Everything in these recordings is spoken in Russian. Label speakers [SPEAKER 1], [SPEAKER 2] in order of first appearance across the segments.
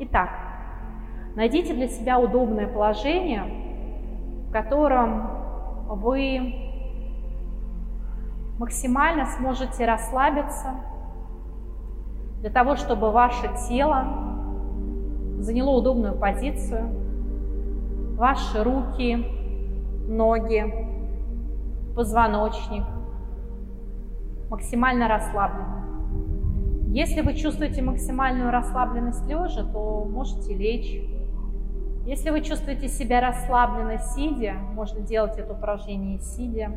[SPEAKER 1] Итак, найдите для себя удобное положение, в котором вы максимально сможете расслабиться для того, чтобы ваше тело заняло удобную позицию, ваши руки, ноги, позвоночник максимально расслаблены. Если вы чувствуете максимальную расслабленность лежа, то можете лечь. Если вы чувствуете себя расслабленно сидя, можно делать это упражнение сидя.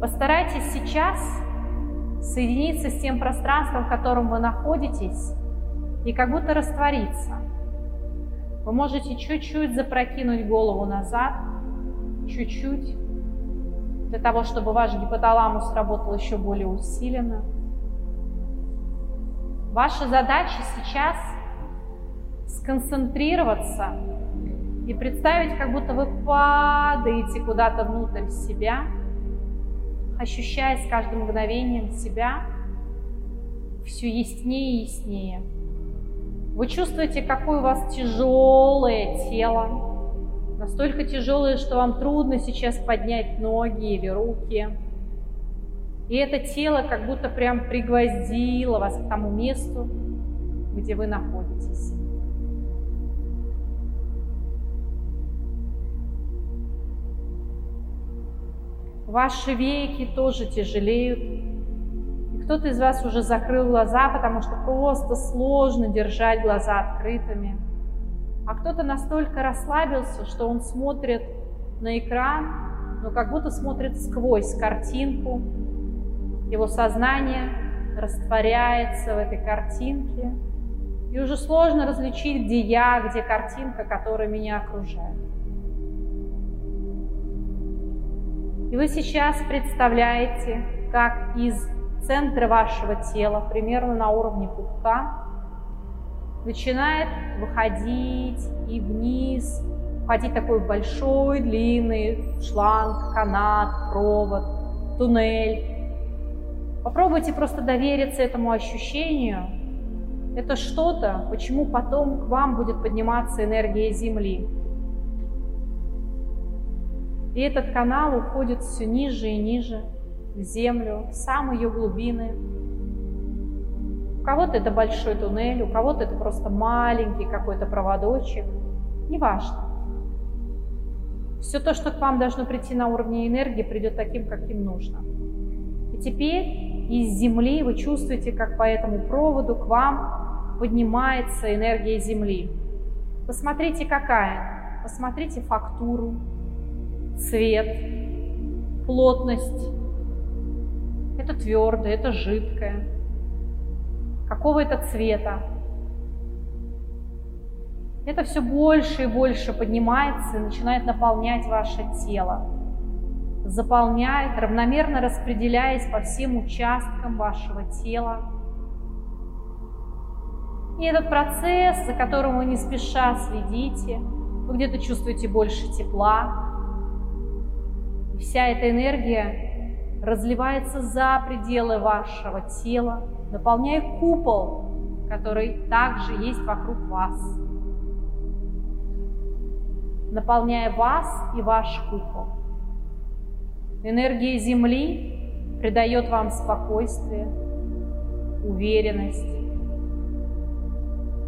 [SPEAKER 1] Постарайтесь сейчас соединиться с тем пространством, в котором вы находитесь, и как будто раствориться. Вы можете чуть-чуть запрокинуть голову назад, чуть-чуть, для того, чтобы ваш гипоталамус работал еще более усиленно. Ваша задача сейчас сконцентрироваться и представить, как будто вы падаете куда-то внутрь себя, ощущая с каждым мгновением себя все яснее и яснее. Вы чувствуете, какое у вас тяжелое тело, настолько тяжелое, что вам трудно сейчас поднять ноги или руки. И это тело как будто прям пригвоздило вас к тому месту, где вы находитесь. Ваши веки тоже тяжелеют, кто-то из вас уже закрыл глаза, потому что просто сложно держать глаза открытыми. А кто-то настолько расслабился, что он смотрит на экран, но как будто смотрит сквозь картинку. Его сознание растворяется в этой картинке. И уже сложно различить, где я, где картинка, которая меня окружает. И вы сейчас представляете, как из центра вашего тела, примерно на уровне пупка, начинает выходить и вниз, входить такой большой, длинный шланг, канат, провод, туннель. Попробуйте просто довериться этому ощущению. Это что-то, почему потом к вам будет подниматься энергия Земли. И этот канал уходит все ниже и ниже в землю, в самые ее глубины. У кого-то это большой туннель, у кого-то это просто маленький какой-то проводочек. Неважно. Все то, что к вам должно прийти на уровне энергии, придет таким, каким нужно. И теперь из Земли вы чувствуете, как по этому проводу к вам поднимается энергия Земли. Посмотрите, какая. Посмотрите фактуру, цвет, плотность, это твердое, это жидкое. Какого это цвета? Это все больше и больше поднимается и начинает наполнять ваше тело. Заполняет, равномерно распределяясь по всем участкам вашего тела. И этот процесс, за которым вы не спеша следите, вы где-то чувствуете больше тепла. И вся эта энергия разливается за пределы вашего тела, наполняя купол, который также есть вокруг вас. Наполняя вас и ваш купол. Энергия Земли придает вам спокойствие, уверенность,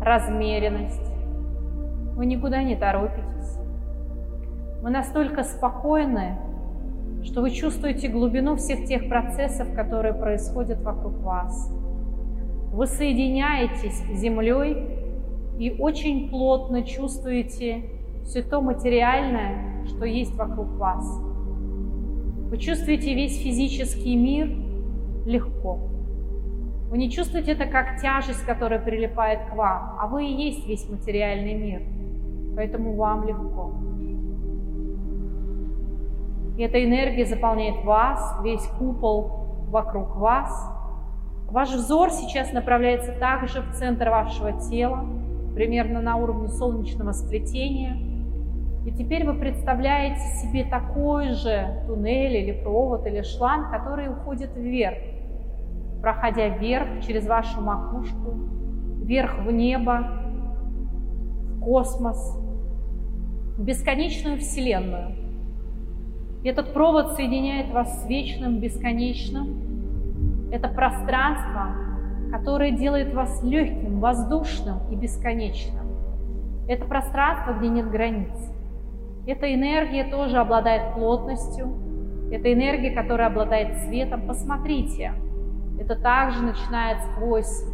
[SPEAKER 1] размеренность. Вы никуда не торопитесь. Вы настолько спокойны, что вы чувствуете глубину всех тех процессов, которые происходят вокруг вас. Вы соединяетесь с землей и очень плотно чувствуете все то материальное, что есть вокруг вас. Вы чувствуете весь физический мир легко. Вы не чувствуете это как тяжесть, которая прилипает к вам, а вы и есть весь материальный мир. Поэтому вам легко. И эта энергия заполняет вас, весь купол вокруг вас. Ваш взор сейчас направляется также в центр вашего тела, примерно на уровне солнечного сплетения. И теперь вы представляете себе такой же туннель или провод или шланг, который уходит вверх, проходя вверх через вашу макушку, вверх в небо, в космос, в бесконечную Вселенную. И этот провод соединяет вас с вечным, бесконечным. Это пространство, которое делает вас легким, воздушным и бесконечным. Это пространство, где нет границ. Эта энергия тоже обладает плотностью. Это энергия, которая обладает цветом. Посмотрите, это также начинает сквозь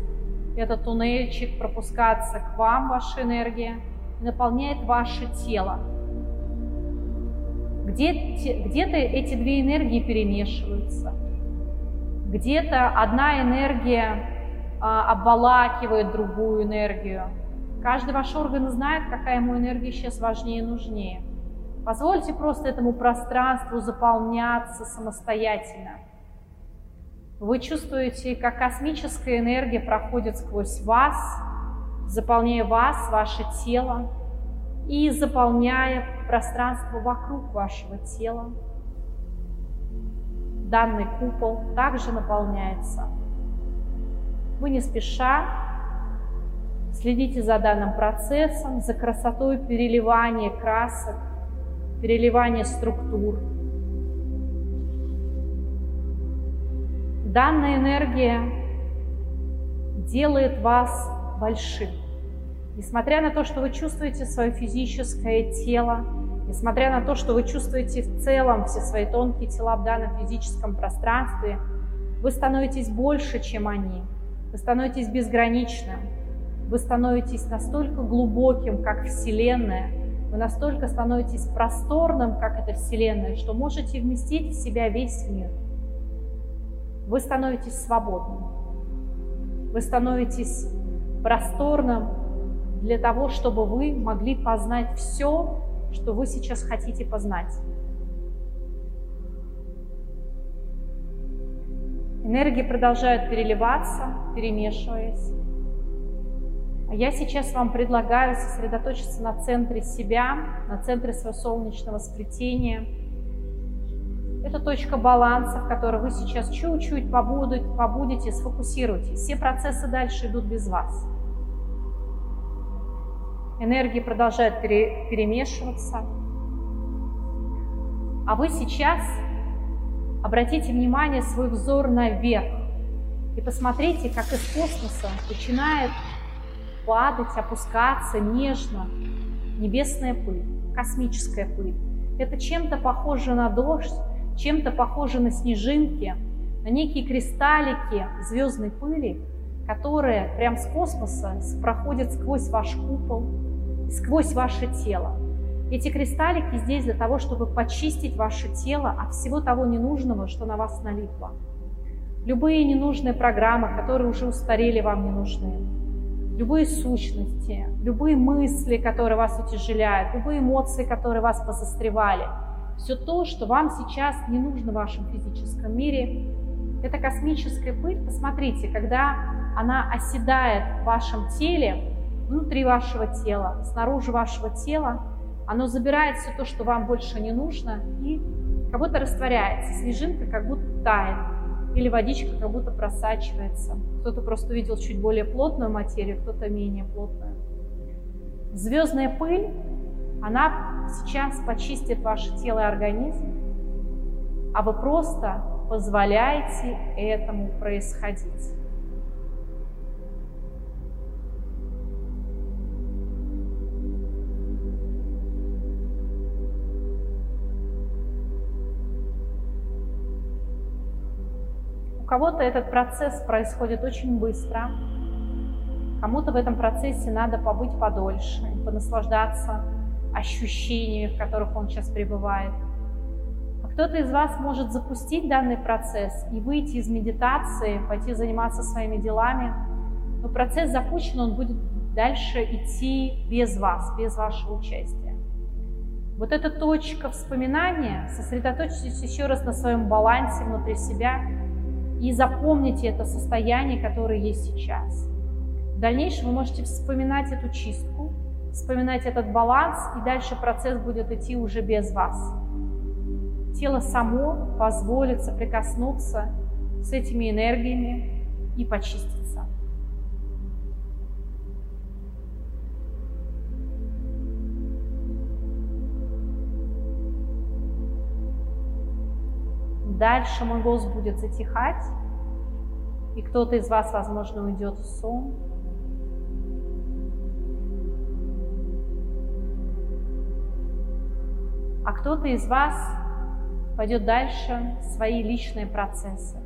[SPEAKER 1] этот туннельчик пропускаться к вам, ваша энергия, и наполняет ваше тело. Где-то где эти две энергии перемешиваются. Где-то одна энергия а, обволакивает другую энергию. Каждый ваш орган знает, какая ему энергия сейчас важнее и нужнее. Позвольте просто этому пространству заполняться самостоятельно. Вы чувствуете, как космическая энергия проходит сквозь вас, заполняя вас, ваше тело и заполняя пространство вокруг вашего тела. Данный купол также наполняется. Вы не спеша следите за данным процессом, за красотой переливания красок, переливания структур. Данная энергия делает вас большим. Несмотря на то, что вы чувствуете свое физическое тело, несмотря на то, что вы чувствуете в целом все свои тонкие тела в данном физическом пространстве, вы становитесь больше, чем они. Вы становитесь безграничным. Вы становитесь настолько глубоким, как Вселенная. Вы настолько становитесь просторным, как эта Вселенная, что можете вместить в себя весь мир. Вы становитесь свободным. Вы становитесь просторным для того, чтобы вы могли познать все, что вы сейчас хотите познать. Энергии продолжают переливаться, перемешиваясь. Я сейчас вам предлагаю сосредоточиться на центре себя, на центре своего солнечного сплетения. Это точка баланса, в которой вы сейчас чуть-чуть побудете, побудете, сфокусируйтесь. Все процессы дальше идут без вас. Энергии продолжают пере, перемешиваться. А вы сейчас обратите внимание свой взор наверх и посмотрите, как из космоса начинает падать, опускаться нежно небесная пыль, космическая пыль. Это чем-то похоже на дождь, чем-то похоже на снежинки, на некие кристаллики звездной пыли, которые прямо с космоса проходят сквозь ваш купол, сквозь ваше тело. Эти кристаллики здесь для того, чтобы почистить ваше тело от всего того ненужного, что на вас налипло. Любые ненужные программы, которые уже устарели, вам не нужны. Любые сущности, любые мысли, которые вас утяжеляют, любые эмоции, которые вас позастревали. Все то, что вам сейчас не нужно в вашем физическом мире, это космическая пыль. Посмотрите, когда она оседает в вашем теле, внутри вашего тела, снаружи вашего тела. Оно забирает все то, что вам больше не нужно, и как будто растворяется. Снежинка как будто тает, или водичка как будто просачивается. Кто-то просто увидел чуть более плотную материю, кто-то менее плотную. Звездная пыль, она сейчас почистит ваше тело и организм, а вы просто позволяете этому происходить. Кого-то этот процесс происходит очень быстро, кому-то в этом процессе надо побыть подольше, понаслаждаться ощущениями, в которых он сейчас пребывает. А кто-то из вас может запустить данный процесс и выйти из медитации, пойти заниматься своими делами, но процесс запущен, он будет дальше идти без вас, без вашего участия. Вот эта точка вспоминания, сосредоточьтесь еще раз на своем балансе внутри себя – и запомните это состояние, которое есть сейчас. В дальнейшем вы можете вспоминать эту чистку, вспоминать этот баланс, и дальше процесс будет идти уже без вас. Тело само позволит соприкоснуться с этими энергиями и почиститься. Дальше мой голос будет затихать, и кто-то из вас, возможно, уйдет в сон. А кто-то из вас пойдет дальше в свои личные процессы.